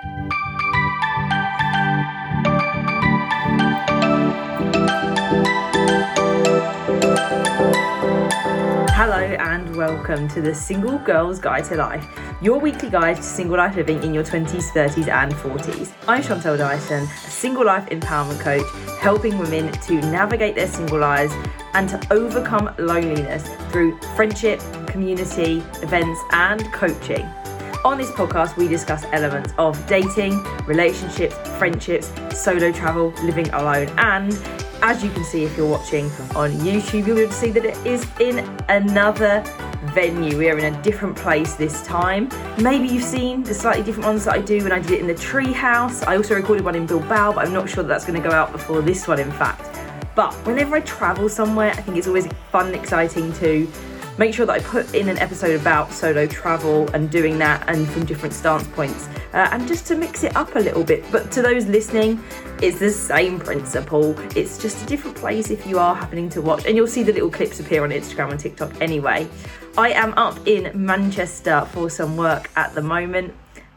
Hello and welcome to the Single Girl's Guide to Life, your weekly guide to single life living in your 20s, 30s, and 40s. I'm Chantelle Dyson, a single life empowerment coach, helping women to navigate their single lives and to overcome loneliness through friendship, community, events, and coaching. On this podcast, we discuss elements of dating, relationships, friendships, solo travel, living alone, and as you can see if you're watching on YouTube, you'll be able to see that it is in another venue. We are in a different place this time. Maybe you've seen the slightly different ones that I do when I did it in the tree house. I also recorded one in Bilbao, but I'm not sure that that's going to go out before this one, in fact. But whenever I travel somewhere, I think it's always fun and exciting to make sure that I put in an episode about solo travel and doing that and from different stance points uh, and just to mix it up a little bit. But to those listening, it's the same principle. It's just a different place if you are happening to watch, and you'll see the little clips appear on Instagram and TikTok anyway. I am up in Manchester for some work at the moment.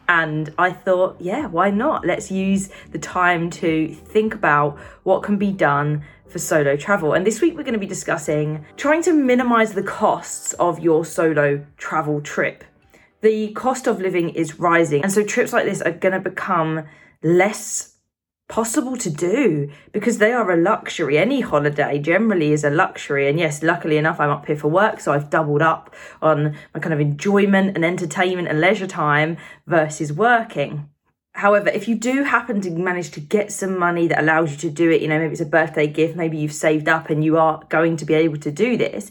And I thought, yeah, why not? Let's use the time to think about what can be done for solo travel. And this week we're going to be discussing trying to minimize the costs of your solo travel trip. The cost of living is rising, and so trips like this are going to become less possible to do because they are a luxury. Any holiday generally is a luxury. And yes, luckily enough, I'm up here for work, so I've doubled up on my kind of enjoyment and entertainment and leisure time versus working. However, if you do happen to manage to get some money that allows you to do it, you know, maybe it's a birthday gift, maybe you've saved up and you are going to be able to do this,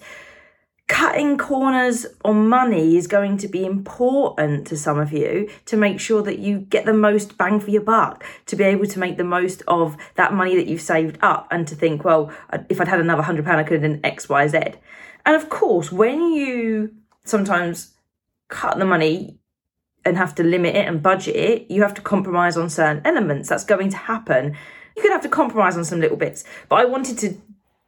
cutting corners on money is going to be important to some of you to make sure that you get the most bang for your buck, to be able to make the most of that money that you've saved up and to think, well, if I'd had another hundred pound, I could have done X, Y, Z. And of course, when you sometimes cut the money, and have to limit it and budget it, you have to compromise on certain elements. That's going to happen. You could have to compromise on some little bits. But I wanted to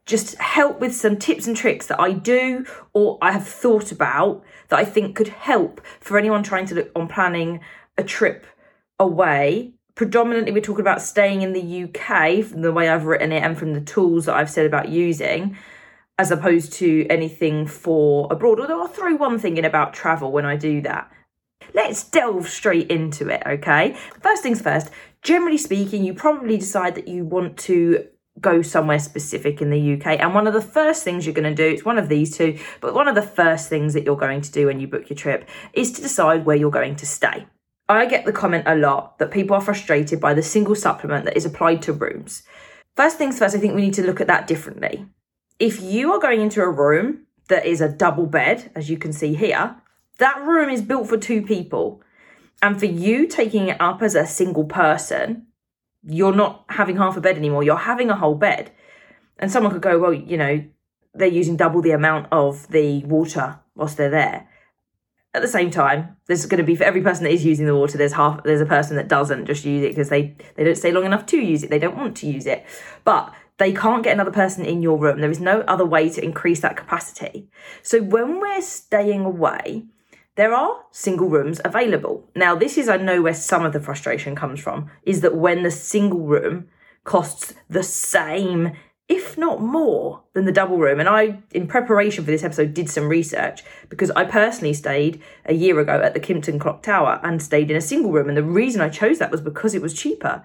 just help with some tips and tricks that I do or I have thought about that I think could help for anyone trying to look on planning a trip away. Predominantly, we're talking about staying in the UK from the way I've written it and from the tools that I've said about using, as opposed to anything for abroad. Although I'll throw one thing in about travel when I do that let's delve straight into it, okay? First things first, generally speaking, you probably decide that you want to go somewhere specific in the UK. And one of the first things you're going to do, it's one of these two, but one of the first things that you're going to do when you book your trip is to decide where you're going to stay. I get the comment a lot that people are frustrated by the single supplement that is applied to rooms. First things first, I think we need to look at that differently. If you are going into a room that is a double bed, as you can see here, that room is built for two people. And for you taking it up as a single person, you're not having half a bed anymore. You're having a whole bed. And someone could go, well, you know, they're using double the amount of the water whilst they're there. At the same time, there's going to be for every person that is using the water, there's half there's a person that doesn't just use it because they they don't stay long enough to use it. They don't want to use it. But they can't get another person in your room. There is no other way to increase that capacity. So when we're staying away, there are single rooms available. Now, this is, I know, where some of the frustration comes from, is that when the single room costs the same, if not more, than the double room. And I, in preparation for this episode, did some research because I personally stayed a year ago at the Kimpton Clock Tower and stayed in a single room. And the reason I chose that was because it was cheaper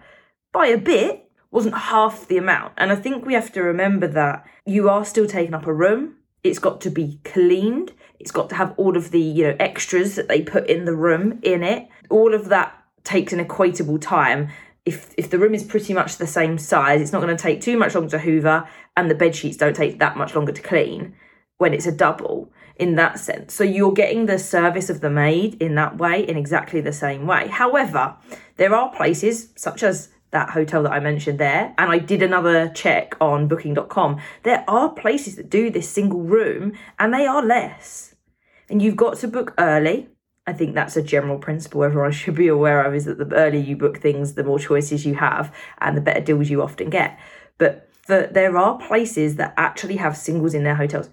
by a bit, wasn't half the amount. And I think we have to remember that you are still taking up a room it's got to be cleaned. It's got to have all of the, you know, extras that they put in the room in it. All of that takes an equatable time. If if the room is pretty much the same size, it's not going to take too much longer to hoover and the bed sheets don't take that much longer to clean when it's a double in that sense. So you're getting the service of the maid in that way in exactly the same way. However, there are places such as that hotel that I mentioned there, and I did another check on booking.com, there are places that do this single room and they are less. And you've got to book early. I think that's a general principle everyone should be aware of is that the earlier you book things, the more choices you have and the better deals you often get. But for, there are places that actually have singles in their hotels.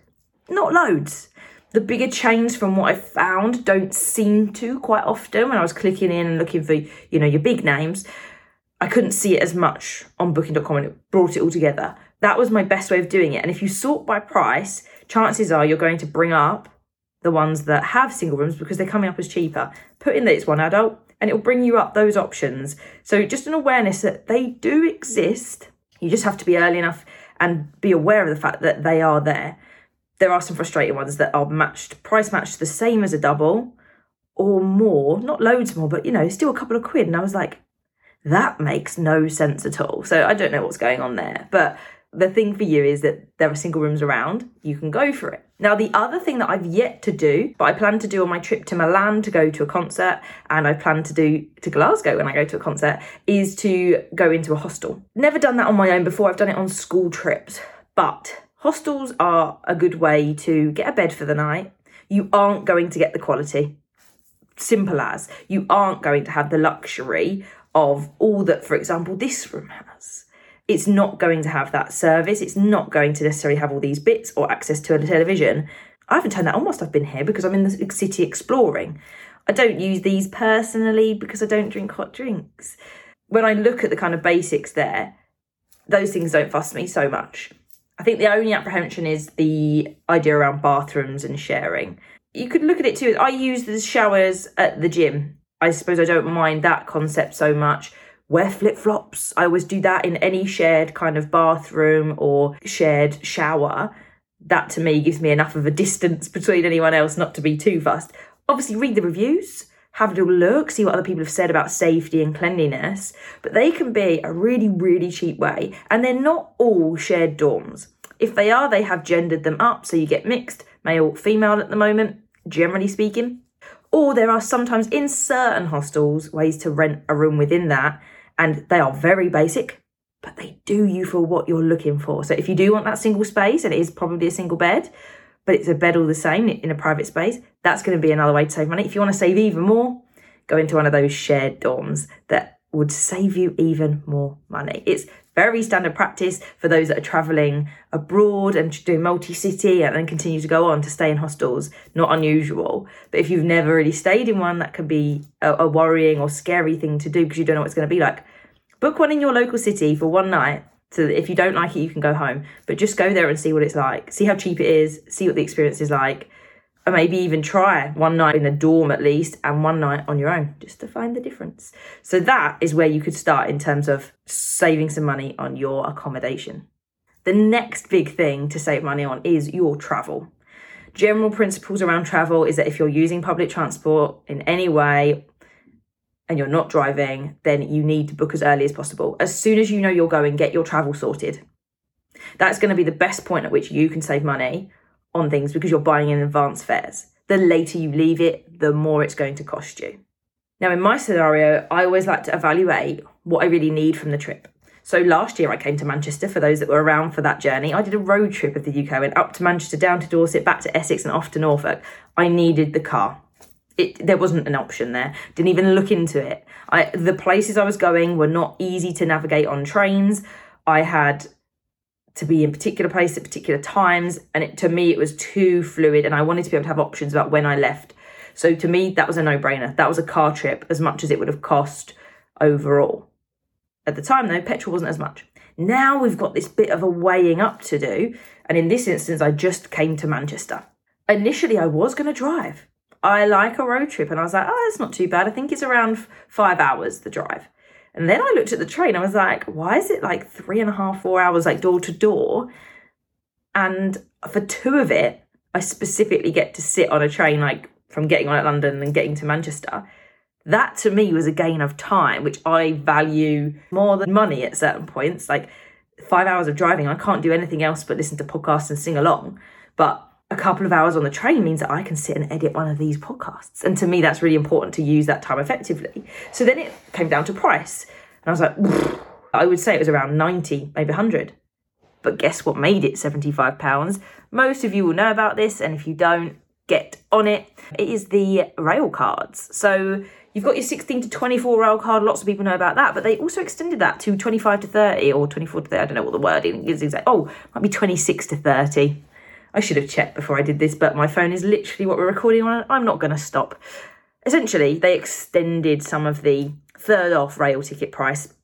Not loads. The bigger chains from what I found don't seem to quite often when I was clicking in and looking for, you know, your big names. I couldn't see it as much on booking.com and it brought it all together. That was my best way of doing it. And if you sort by price, chances are you're going to bring up the ones that have single rooms because they're coming up as cheaper. Put in that it's one adult and it'll bring you up those options. So just an awareness that they do exist. You just have to be early enough and be aware of the fact that they are there. There are some frustrating ones that are matched, price matched the same as a double or more, not loads more, but you know, still a couple of quid. And I was like, that makes no sense at all. So I don't know what's going on there. But the thing for you is that there are single rooms around, you can go for it. Now, the other thing that I've yet to do, but I plan to do on my trip to Milan to go to a concert, and I plan to do to Glasgow when I go to a concert, is to go into a hostel. Never done that on my own before, I've done it on school trips, but hostels are a good way to get a bed for the night. You aren't going to get the quality. Simple as. You aren't going to have the luxury of all that, for example, this room has it's not going to have that service. It's not going to necessarily have all these bits or access to a television. I haven't turned that on whilst I've been here because I'm in the city exploring. I don't use these personally because I don't drink hot drinks. When I look at the kind of basics there, those things don't fuss me so much. I think the only apprehension is the idea around bathrooms and sharing. You could look at it too. I use the showers at the gym. I suppose I don't mind that concept so much wear flip flops. I always do that in any shared kind of bathroom or shared shower. That to me gives me enough of a distance between anyone else not to be too fussed. Obviously, read the reviews, have a little look, see what other people have said about safety and cleanliness, but they can be a really, really cheap way. And they're not all shared dorms. If they are, they have gendered them up so you get mixed, male, female at the moment, generally speaking. Or there are sometimes in certain hostels ways to rent a room within that and they are very basic, but they do you for what you're looking for. So if you do want that single space, and it is probably a single bed, but it's a bed all the same in a private space, that's going to be another way to save money. If you want to save even more, go into one of those shared dorms that would save you even more money. It's very standard practice for those that are traveling abroad and doing multi city and then continue to go on to stay in hostels. Not unusual. But if you've never really stayed in one, that can be a, a worrying or scary thing to do because you don't know what it's going to be like. Book one in your local city for one night. So if you don't like it, you can go home. But just go there and see what it's like. See how cheap it is. See what the experience is like and maybe even try one night in a dorm at least and one night on your own just to find the difference. So that is where you could start in terms of saving some money on your accommodation. The next big thing to save money on is your travel. General principles around travel is that if you're using public transport in any way and you're not driving, then you need to book as early as possible. As soon as you know you're going, get your travel sorted. That's going to be the best point at which you can save money on things because you're buying in advance fares. The later you leave it, the more it's going to cost you. Now, in my scenario, I always like to evaluate what I really need from the trip. So last year I came to Manchester for those that were around for that journey. I did a road trip of the UK, went up to Manchester, down to Dorset, back to Essex, and off to Norfolk. I needed the car. It, there wasn't an option there. Didn't even look into it. I, the places I was going were not easy to navigate on trains. I had to be in particular place at particular times and it, to me it was too fluid and i wanted to be able to have options about when i left. So to me that was a no-brainer. That was a car trip as much as it would have cost overall. At the time though petrol wasn't as much. Now we've got this bit of a weighing up to do and in this instance i just came to manchester. Initially i was going to drive. I like a road trip and i was like oh it's not too bad. I think it's around five hours the drive and then I looked at the train, I was like, why is it like three and a half, four hours, like door to door? And for two of it, I specifically get to sit on a train, like from getting on at London and getting to Manchester. That to me was a gain of time, which I value more than money at certain points. Like five hours of driving, I can't do anything else but listen to podcasts and sing along. But a couple of hours on the train means that I can sit and edit one of these podcasts. And to me, that's really important to use that time effectively. So then it came down to price. And I was like, I would say it was around 90, maybe 100. But guess what made it £75? Most of you will know about this. And if you don't, get on it. It is the rail cards. So you've got your 16 to 24 rail card. Lots of people know about that, but they also extended that to 25 to 30 or 24 to 30. I don't know what the wording is exactly. Oh, might be 26 to 30. I should have checked before I did this, but my phone is literally what we're recording on. I'm not going to stop. Essentially, they extended some of the third off rail ticket price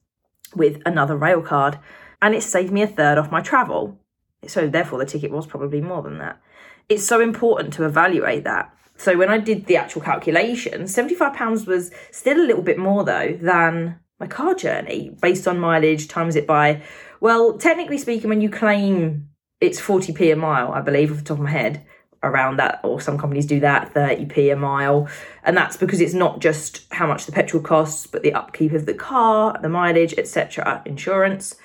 with another rail card, and it saved me a third off my travel. So, therefore, the ticket was probably more than that. It's so important to evaluate that. So, when I did the actual calculation, £75 was still a little bit more though than my car journey based on mileage, times it by, well, technically speaking, when you claim it's 40p a mile, I believe, off the top of my head, around that, or some companies do that, 30p a mile. And that's because it's not just how much the petrol costs, but the upkeep of the car, the mileage, etc., insurance.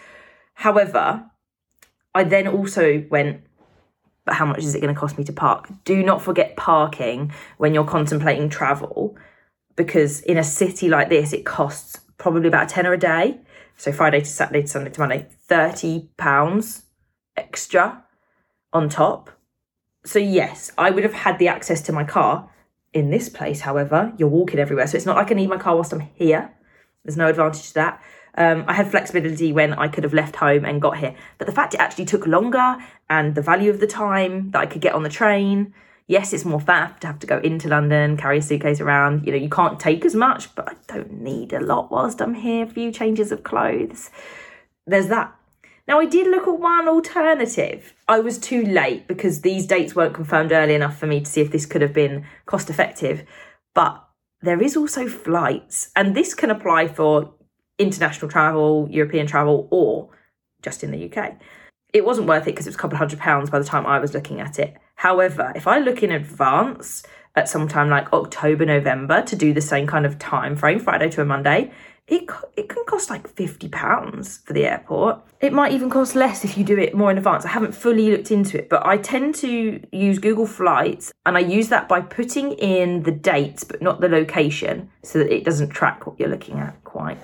However, I then also went, but how much is it going to cost me to park? Do not forget parking when you're contemplating travel, because in a city like this, it costs probably about a tenner a day. So Friday to Saturday to Sunday to Monday, thirty pounds extra on top. So yes, I would have had the access to my car. In this place, however, you're walking everywhere, so it's not like I need my car whilst I'm here. There's no advantage to that. Um, I had flexibility when I could have left home and got here, but the fact it actually took longer and the value of the time that I could get on the train yes, it's more faff to have to go into London, carry a suitcase around. You know, you can't take as much, but I don't need a lot whilst I'm here. A few changes of clothes. There's that. Now, I did look at one alternative. I was too late because these dates weren't confirmed early enough for me to see if this could have been cost effective. But there is also flights, and this can apply for international travel, European travel, or just in the UK. It wasn't worth it because it was a couple of hundred pounds by the time I was looking at it. However, if I look in advance at some time like October, November to do the same kind of time frame, Friday to a Monday, it it can cost like fifty pounds for the airport. It might even cost less if you do it more in advance. I haven't fully looked into it, but I tend to use Google Flights, and I use that by putting in the dates but not the location, so that it doesn't track what you're looking at quite,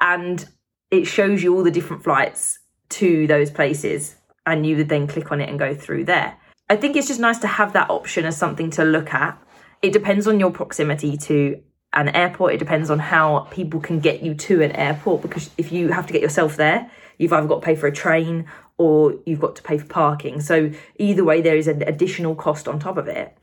and it shows you all the different flights to those places, and you would then click on it and go through there. I think it's just nice to have that option as something to look at. It depends on your proximity to an airport. It depends on how people can get you to an airport because if you have to get yourself there, you've either got to pay for a train or you've got to pay for parking. So either way, there is an additional cost on top of it.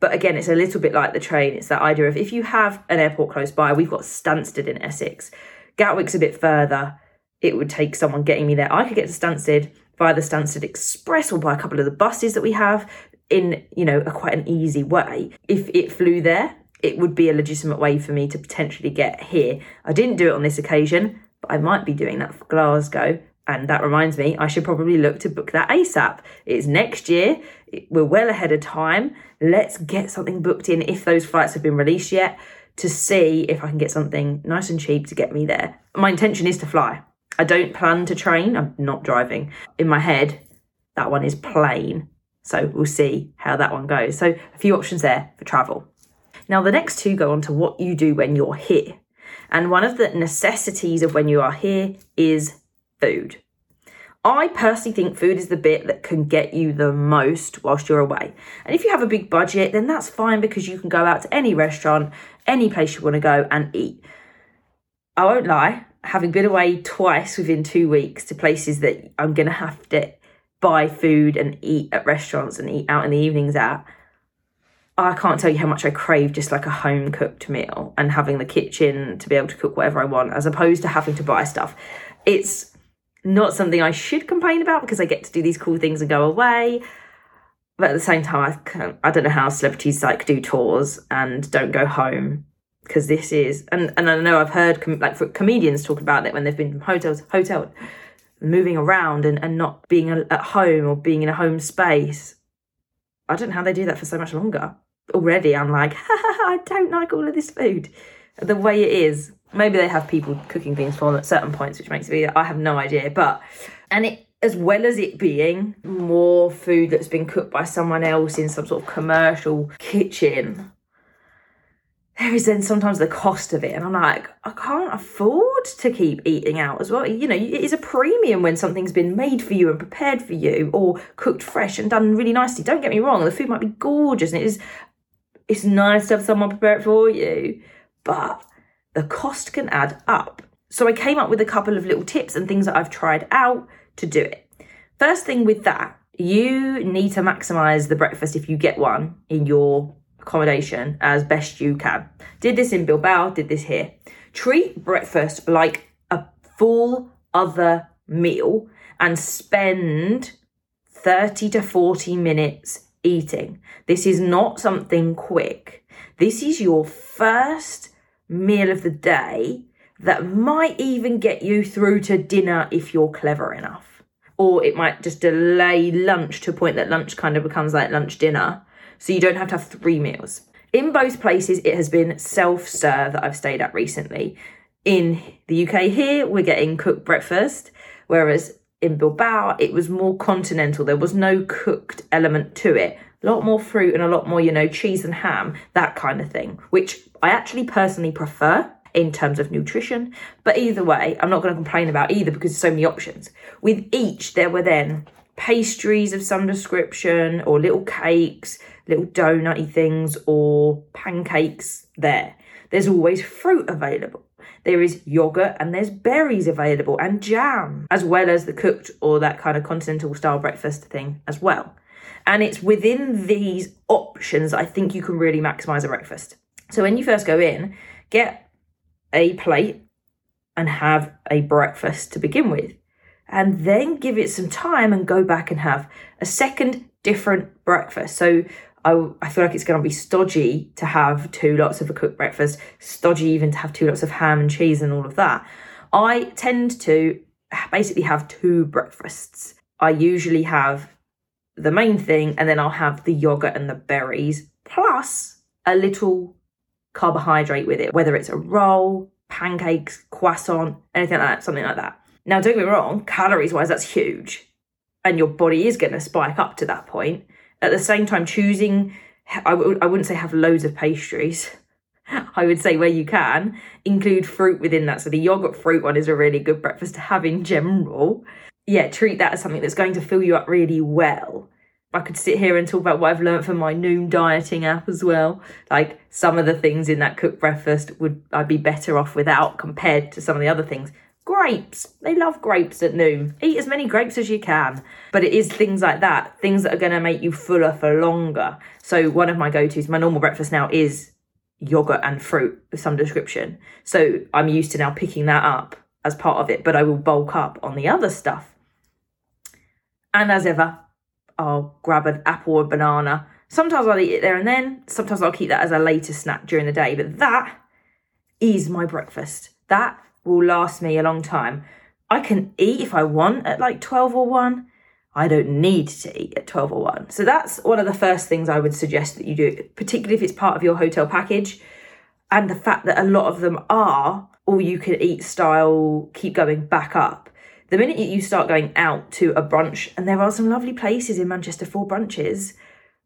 But again, it's a little bit like the train. It's that idea of if you have an airport close by, we've got Stansted in Essex. Gatwick's a bit further. It would take someone getting me there. I could get to Stansted via the Stansted Express or by a couple of the buses that we have in, you know, a quite an easy way. If it flew there, it would be a legitimate way for me to potentially get here. I didn't do it on this occasion, but I might be doing that for Glasgow. And that reminds me, I should probably look to book that ASAP. It's next year. We're well ahead of time. Let's get something booked in if those flights have been released yet to see if I can get something nice and cheap to get me there. My intention is to fly. I don't plan to train. I'm not driving. In my head, that one is plane. So we'll see how that one goes. So a few options there for travel. Now, the next two go on to what you do when you're here. And one of the necessities of when you are here is food. I personally think food is the bit that can get you the most whilst you're away. And if you have a big budget, then that's fine because you can go out to any restaurant, any place you want to go and eat. I won't lie, having been away twice within two weeks to places that I'm going to have to buy food and eat at restaurants and eat out in the evenings at, I can't tell you how much I crave just like a home cooked meal and having the kitchen to be able to cook whatever I want as opposed to having to buy stuff. It's not something I should complain about because I get to do these cool things and go away. But at the same time, I, can, I don't know how celebrities like do tours and don't go home because this is and and I know I've heard com- like for comedians talk about it when they've been from hotels hotel moving around and, and not being at home or being in a home space. I don't know how they do that for so much longer. Already I'm like, I don't like all of this food. The way it is. Maybe they have people cooking things for them at certain points, which makes me I have no idea. But and it as well as it being more food that's been cooked by someone else in some sort of commercial kitchen there is then sometimes the cost of it and i'm like i can't afford to keep eating out as well. You know it is a premium when something's been made for you and prepared for you or cooked fresh and done really nicely. Don't get me wrong the food might be gorgeous and it is it's nice to have someone prepare it for you but the cost can add up. So i came up with a couple of little tips and things that i've tried out to do it. First thing with that you need to maximize the breakfast if you get one in your accommodation as best you can. Did this in Bilbao, did this here. Treat breakfast like a full other meal and spend 30 to 40 minutes eating. This is not something quick. This is your first meal of the day that might even get you through to dinner if you're clever enough. Or it might just delay lunch to a point that lunch kind of becomes like lunch dinner. So you don't have to have three meals. In both places, it has been self serve that I've stayed at recently. In the UK, here, we're getting cooked breakfast, whereas in Bilbao, it was more continental. There was no cooked element to it. A lot more fruit and a lot more, you know, cheese and ham, that kind of thing, which I actually personally prefer in terms of nutrition. But either way, I'm not going to complain about either because so many options. With each, there were then pastries of some description or little cakes, little donutty things or pancakes there. There's always fruit available. There is yogurt and there's berries available and jam, as well as the cooked or that kind of continental style breakfast thing as well. And it's within these options I think you can really maximize a breakfast. So when you first go in, get a plate and have a breakfast to begin with. And then give it some time and go back and have a second different breakfast. So I, I feel like it's going to be stodgy to have two lots of a cooked breakfast, stodgy even to have two lots of ham and cheese and all of that. I tend to basically have two breakfasts. I usually have the main thing, and then I'll have the yogurt and the berries, plus a little carbohydrate with it, whether it's a roll, pancakes, croissant, anything like that, something like that. Now, don't get me wrong, calories wise, that's huge. And your body is going to spike up to that point at the same time choosing I w- I wouldn't say have loads of pastries I would say where you can include fruit within that. So the yogurt fruit one is a really good breakfast to have in general. Yeah, treat that as something that's going to fill you up really well. I could sit here and talk about what I've learned from my Noom dieting app as well. Like some of the things in that cooked breakfast would I'd be better off without compared to some of the other things. Grapes. They love grapes at Noom. Eat as many grapes as you can. But it is things like that, things that are going to make you fuller for longer. So, one of my go tos, my normal breakfast now is yogurt and fruit of some description. So, I'm used to now picking that up as part of it, but I will bulk up on the other stuff. And as ever, I'll grab an apple or banana. Sometimes I'll eat it there and then. Sometimes I'll keep that as a later snack during the day. But that is my breakfast. That will last me a long time. I can eat if I want at like 12 or 1. I don't need to eat at 12 or 1. So that's one of the first things I would suggest that you do, particularly if it's part of your hotel package. And the fact that a lot of them are all you can eat style, keep going back up. The minute you start going out to a brunch, and there are some lovely places in Manchester for brunches,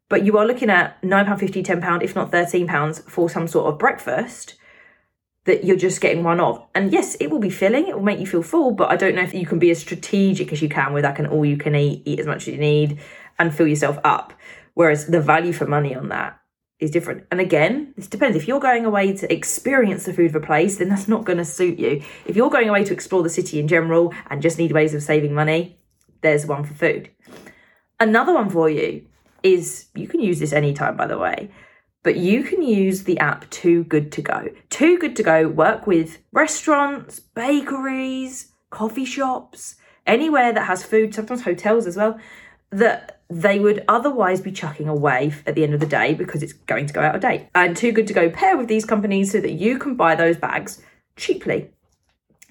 but you are looking at £9.50, £10, if not £13 for some sort of breakfast that you're just getting one of. And yes, it will be filling, it will make you feel full, but I don't know if you can be as strategic as you can with like an all you can eat, eat as much as you need, and fill yourself up. Whereas the value for money on that is different. And again, this depends. If you're going away to experience the food of a place, then that's not going to suit you. If you're going away to explore the city in general and just need ways of saving money, there's one for food. Another one for you is you can use this anytime, by the way but you can use the app Too Good To Go. Too Good To Go work with restaurants, bakeries, coffee shops, anywhere that has food, sometimes hotels as well, that they would otherwise be chucking away at the end of the day because it's going to go out of date. And Too Good To Go pair with these companies so that you can buy those bags cheaply.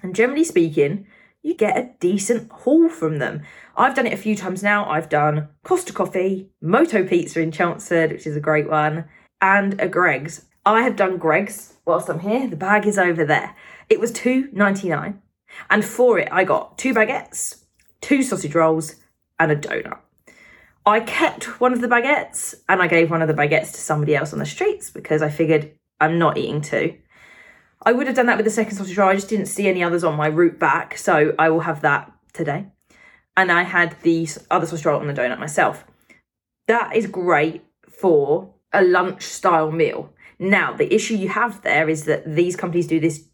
And generally speaking, you get a decent haul from them. I've done it a few times now. I've done Costa Coffee, Moto Pizza in Chelmsford, which is a great one and a Greggs. I have done Greggs whilst I'm here. The bag is over there. It was two ninety nine, and for it I got two baguettes, two sausage rolls, and a donut. I kept one of the baguettes and I gave one of the baguettes to somebody else on the streets because I figured I'm not eating two. I would have done that with the second sausage roll. I just didn't see any others on my route back, so I will have that today. And I had the other sausage roll and the donut myself. That is great for a lunch style meal. Now, the issue you have there is that these companies do this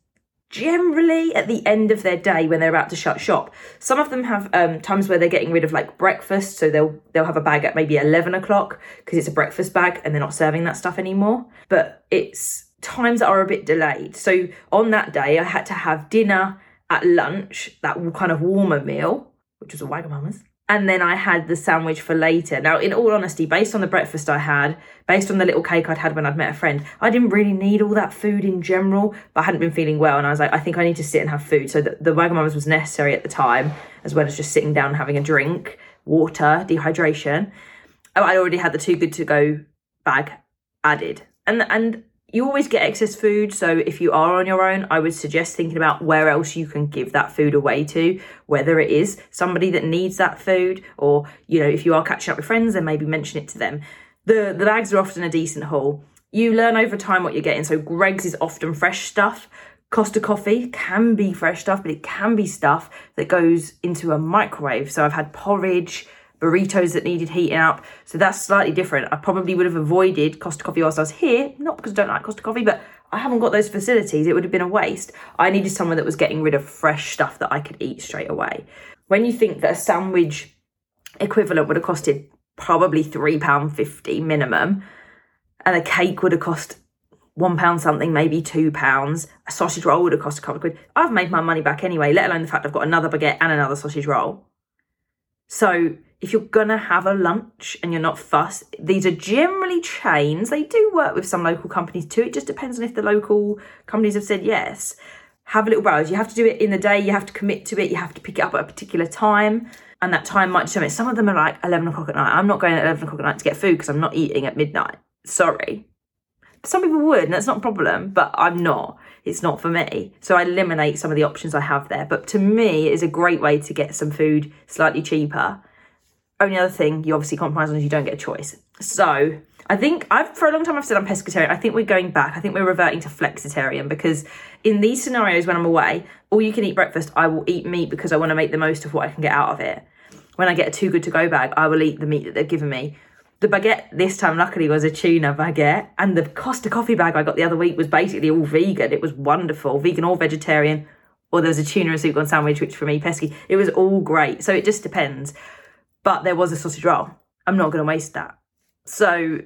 generally at the end of their day when they're about to shut shop. Some of them have um, times where they're getting rid of like breakfast, so they'll they'll have a bag at maybe eleven o'clock because it's a breakfast bag and they're not serving that stuff anymore. But it's times that are a bit delayed. So on that day, I had to have dinner at lunch, that kind of warmer meal, which was a Wagamama's and then I had the sandwich for later. Now, in all honesty, based on the breakfast I had, based on the little cake I'd had when I'd met a friend, I didn't really need all that food in general, but I hadn't been feeling well, and I was like, I think I need to sit and have food. So the, the Wagamama's was necessary at the time, as well as just sitting down and having a drink, water, dehydration. Oh, I already had the too good to go bag added, and and you always get excess food. So if you are on your own, I would suggest thinking about where else you can give that food away to, whether it is somebody that needs that food, or you know, if you are catching up with friends, then maybe mention it to them. The the bags are often a decent haul. You learn over time what you're getting. So Greggs is often fresh stuff. Costa Coffee can be fresh stuff, but it can be stuff that goes into a microwave. So I've had porridge, burritos that needed heating up. So that's slightly different. I probably would have avoided Costa Coffee whilst I was here, not because I don't like Costa Coffee, but I haven't got those facilities. It would have been a waste. I needed someone that was getting rid of fresh stuff that I could eat straight away. When you think that a sandwich equivalent would have costed probably £3.50 minimum, and a cake would have cost one pound something, maybe two pounds. A sausage roll would have cost a couple of quid. I've made my money back anyway, let alone the fact I've got another baguette and another sausage roll. So if you're gonna have a lunch and you're not fussed, these are generally chains. They do work with some local companies too. It just depends on if the local companies have said yes. Have a little browse. You have to do it in the day, you have to commit to it, you have to pick it up at a particular time. And that time might determine. Some of them are like 11 o'clock at night. I'm not going at 11 o'clock at night to get food because I'm not eating at midnight. Sorry. Some people would, and that's not a problem, but I'm not. It's not for me. So I eliminate some of the options I have there. But to me, it is a great way to get some food slightly cheaper only other thing you obviously compromise on is you don't get a choice. So I think I've for a long time I've said I'm pescatarian. I think we're going back. I think we're reverting to flexitarian because in these scenarios when I'm away, all you can eat breakfast, I will eat meat because I want to make the most of what I can get out of it. When I get a too good to go bag, I will eat the meat that they've given me. The baguette this time, luckily, was a tuna baguette, and the Costa coffee bag I got the other week was basically all vegan. It was wonderful, vegan or vegetarian. Or there was a tuna and soup on sandwich, which for me, pesky. It was all great. So it just depends but there was a sausage roll. I'm not going to waste that. So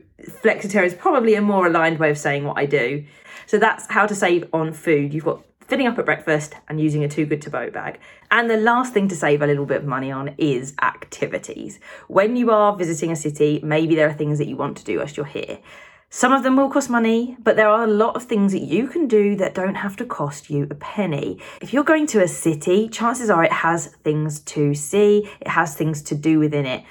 flexitarian is probably a more aligned way of saying what I do. So that's how to save on food. You've got filling up at breakfast and using a too good to boat bag. And the last thing to save a little bit of money on is activities. When you are visiting a city, maybe there are things that you want to do whilst you're here. Some of them will cost money, but there are a lot of things that you can do that don't have to cost you a penny. If you're going to a city, chances are it has things to see, it has things to do within it.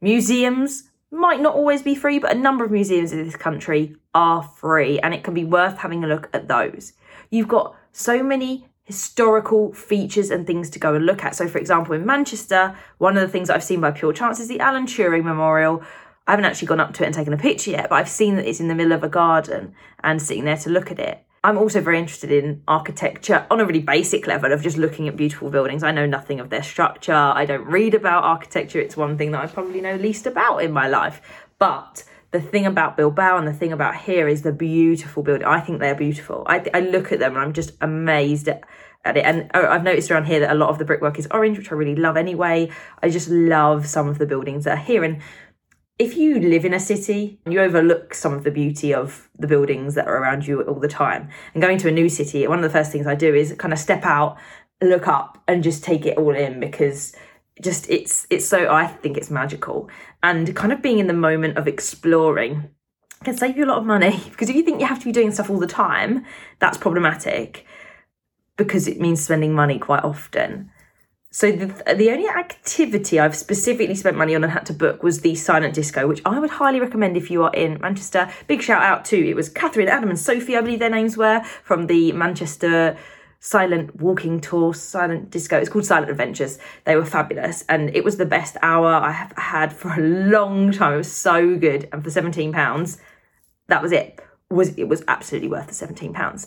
Museums might not always be free, but a number of museums in this country are free, and it can be worth having a look at those. You've got so many historical features and things to go and look at. So, for example, in Manchester, one of the things I've seen by pure chance is the Alan Turing Memorial, I haven't actually gone up to it and taken a picture yet, but I've seen that it's in the middle of a garden and sitting there to look at it. I'm also very interested in architecture on a really basic level of just looking at beautiful buildings. I know nothing of their structure. I don't read about architecture. It's one thing that I probably know least about in my life. But the thing about Bilbao and the thing about here is the beautiful building. I think they're beautiful. I, I look at them and I'm just amazed at, at it. And oh, I've noticed around here that a lot of the brickwork is orange, which I really love anyway. I just love some of the buildings that are here. And if you live in a city, you overlook some of the beauty of the buildings that are around you all the time. And going to a new city, one of the first things I do is kind of step out, look up, and just take it all in because just it's it's so I think it's magical. And kind of being in the moment of exploring can save you a lot of money because if you think you have to be doing stuff all the time, that's problematic because it means spending money quite often. So the, the only activity I've specifically spent money on and had to book was the silent disco, which I would highly recommend if you are in Manchester. Big shout out to it was Catherine, Adam, and Sophie, I believe their names were from the Manchester silent walking tour, silent disco. It's called Silent Adventures. They were fabulous, and it was the best hour I have had for a long time. It was so good, and for seventeen pounds, that was it. Was it was absolutely worth the seventeen pounds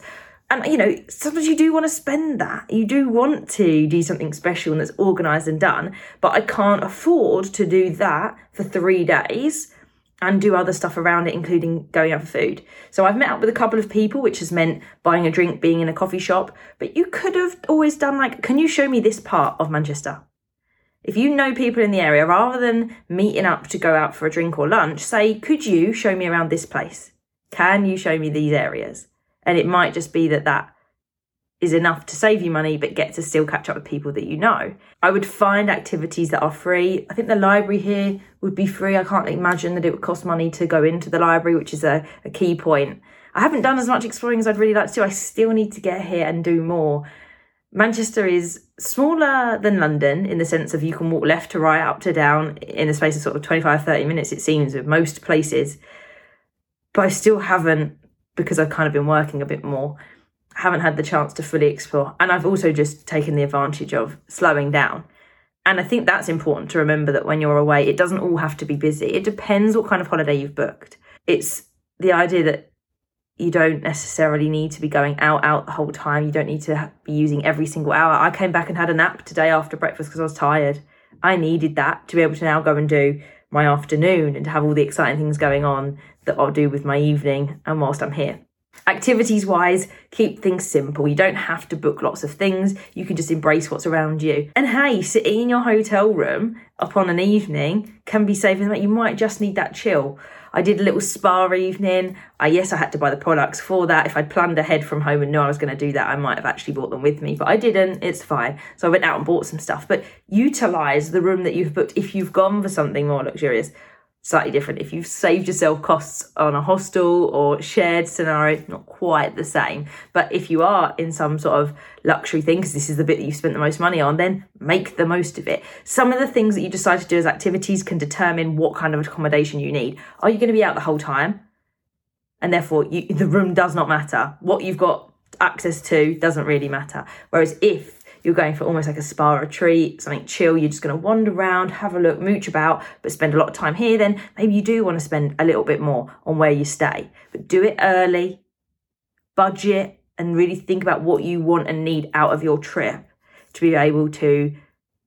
and you know sometimes you do want to spend that you do want to do something special and that's organized and done but i can't afford to do that for three days and do other stuff around it, including going out for food. So I've met up with a couple of people, which has meant buying a drink, being in a coffee shop. But you could have always done like, can you show me this part of Manchester? If you know people in the area, rather than meeting up to go out for a drink or lunch, say, could you show me around this place? Can you show me these areas? And it might just be that that is enough to save you money, but get to still catch up with people that you know. I would find activities that are free. I think the library here would be free. I can't imagine that it would cost money to go into the library, which is a, a key point. I haven't done as much exploring as I'd really like to. I still need to get here and do more. Manchester is smaller than London in the sense of you can walk left to right, up to down in the space of sort of 25, 30 minutes, it seems, with most places. But I still haven't, because I've kind of been working a bit more, haven't had the chance to fully explore. And I've also just taken the advantage of slowing down. And I think that's important to remember that when you're away, it doesn't all have to be busy. It depends what kind of holiday you've booked. It's the idea that you don't necessarily need to be going out out the whole time. You don't need to be using every single hour. I came back and had a nap today after breakfast because I was tired. I needed that to be able to now go and do my afternoon and to have all the exciting things going on that I'll do with my evening and whilst I'm here. Activities wise, keep things simple. You don't have to book lots of things. You can just embrace what's around you. And hey, sitting in your hotel room upon an evening can be saving that you might just need that chill. I did a little spa evening. I yes, I had to buy the products for that. If I'd planned ahead from home and knew I was going to do that, I might have actually bought them with me, but I didn't. It's fine. So I went out and bought some stuff. But utilize the room that you've booked if you've gone for something more luxurious slightly different. If you've saved yourself costs on a hostel or shared scenario, not quite the same. But if you are in some sort of luxury thing, because this is the bit that you've spent the most money on, then make the most of it. Some of the things that you decide to do as activities can determine what kind of accommodation you need. Are you going to be out the whole time? And therefore, you, the room does not matter. What you've got access to doesn't really matter. Whereas if you're going for almost like a spa retreat, something chill, you're just going to wander around, have a look, mooch about, but spend a lot of time here, then maybe you do want to spend a little bit more on where you stay. But do it early, budget, and really think about what you want and need out of your trip to be able to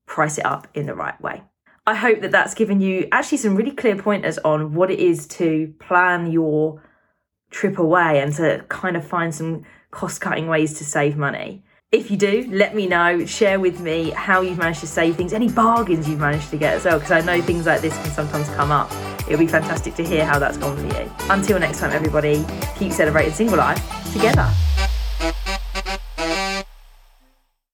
price it up in the right way. I hope that that's given you actually some really clear pointers on what it is to plan your trip away and to kind of find some cost cutting ways to save money. If you do, let me know. Share with me how you've managed to save things, any bargains you've managed to get as well, because I know things like this can sometimes come up. It'll be fantastic to hear how that's gone for you. Until next time, everybody, keep celebrating single life together.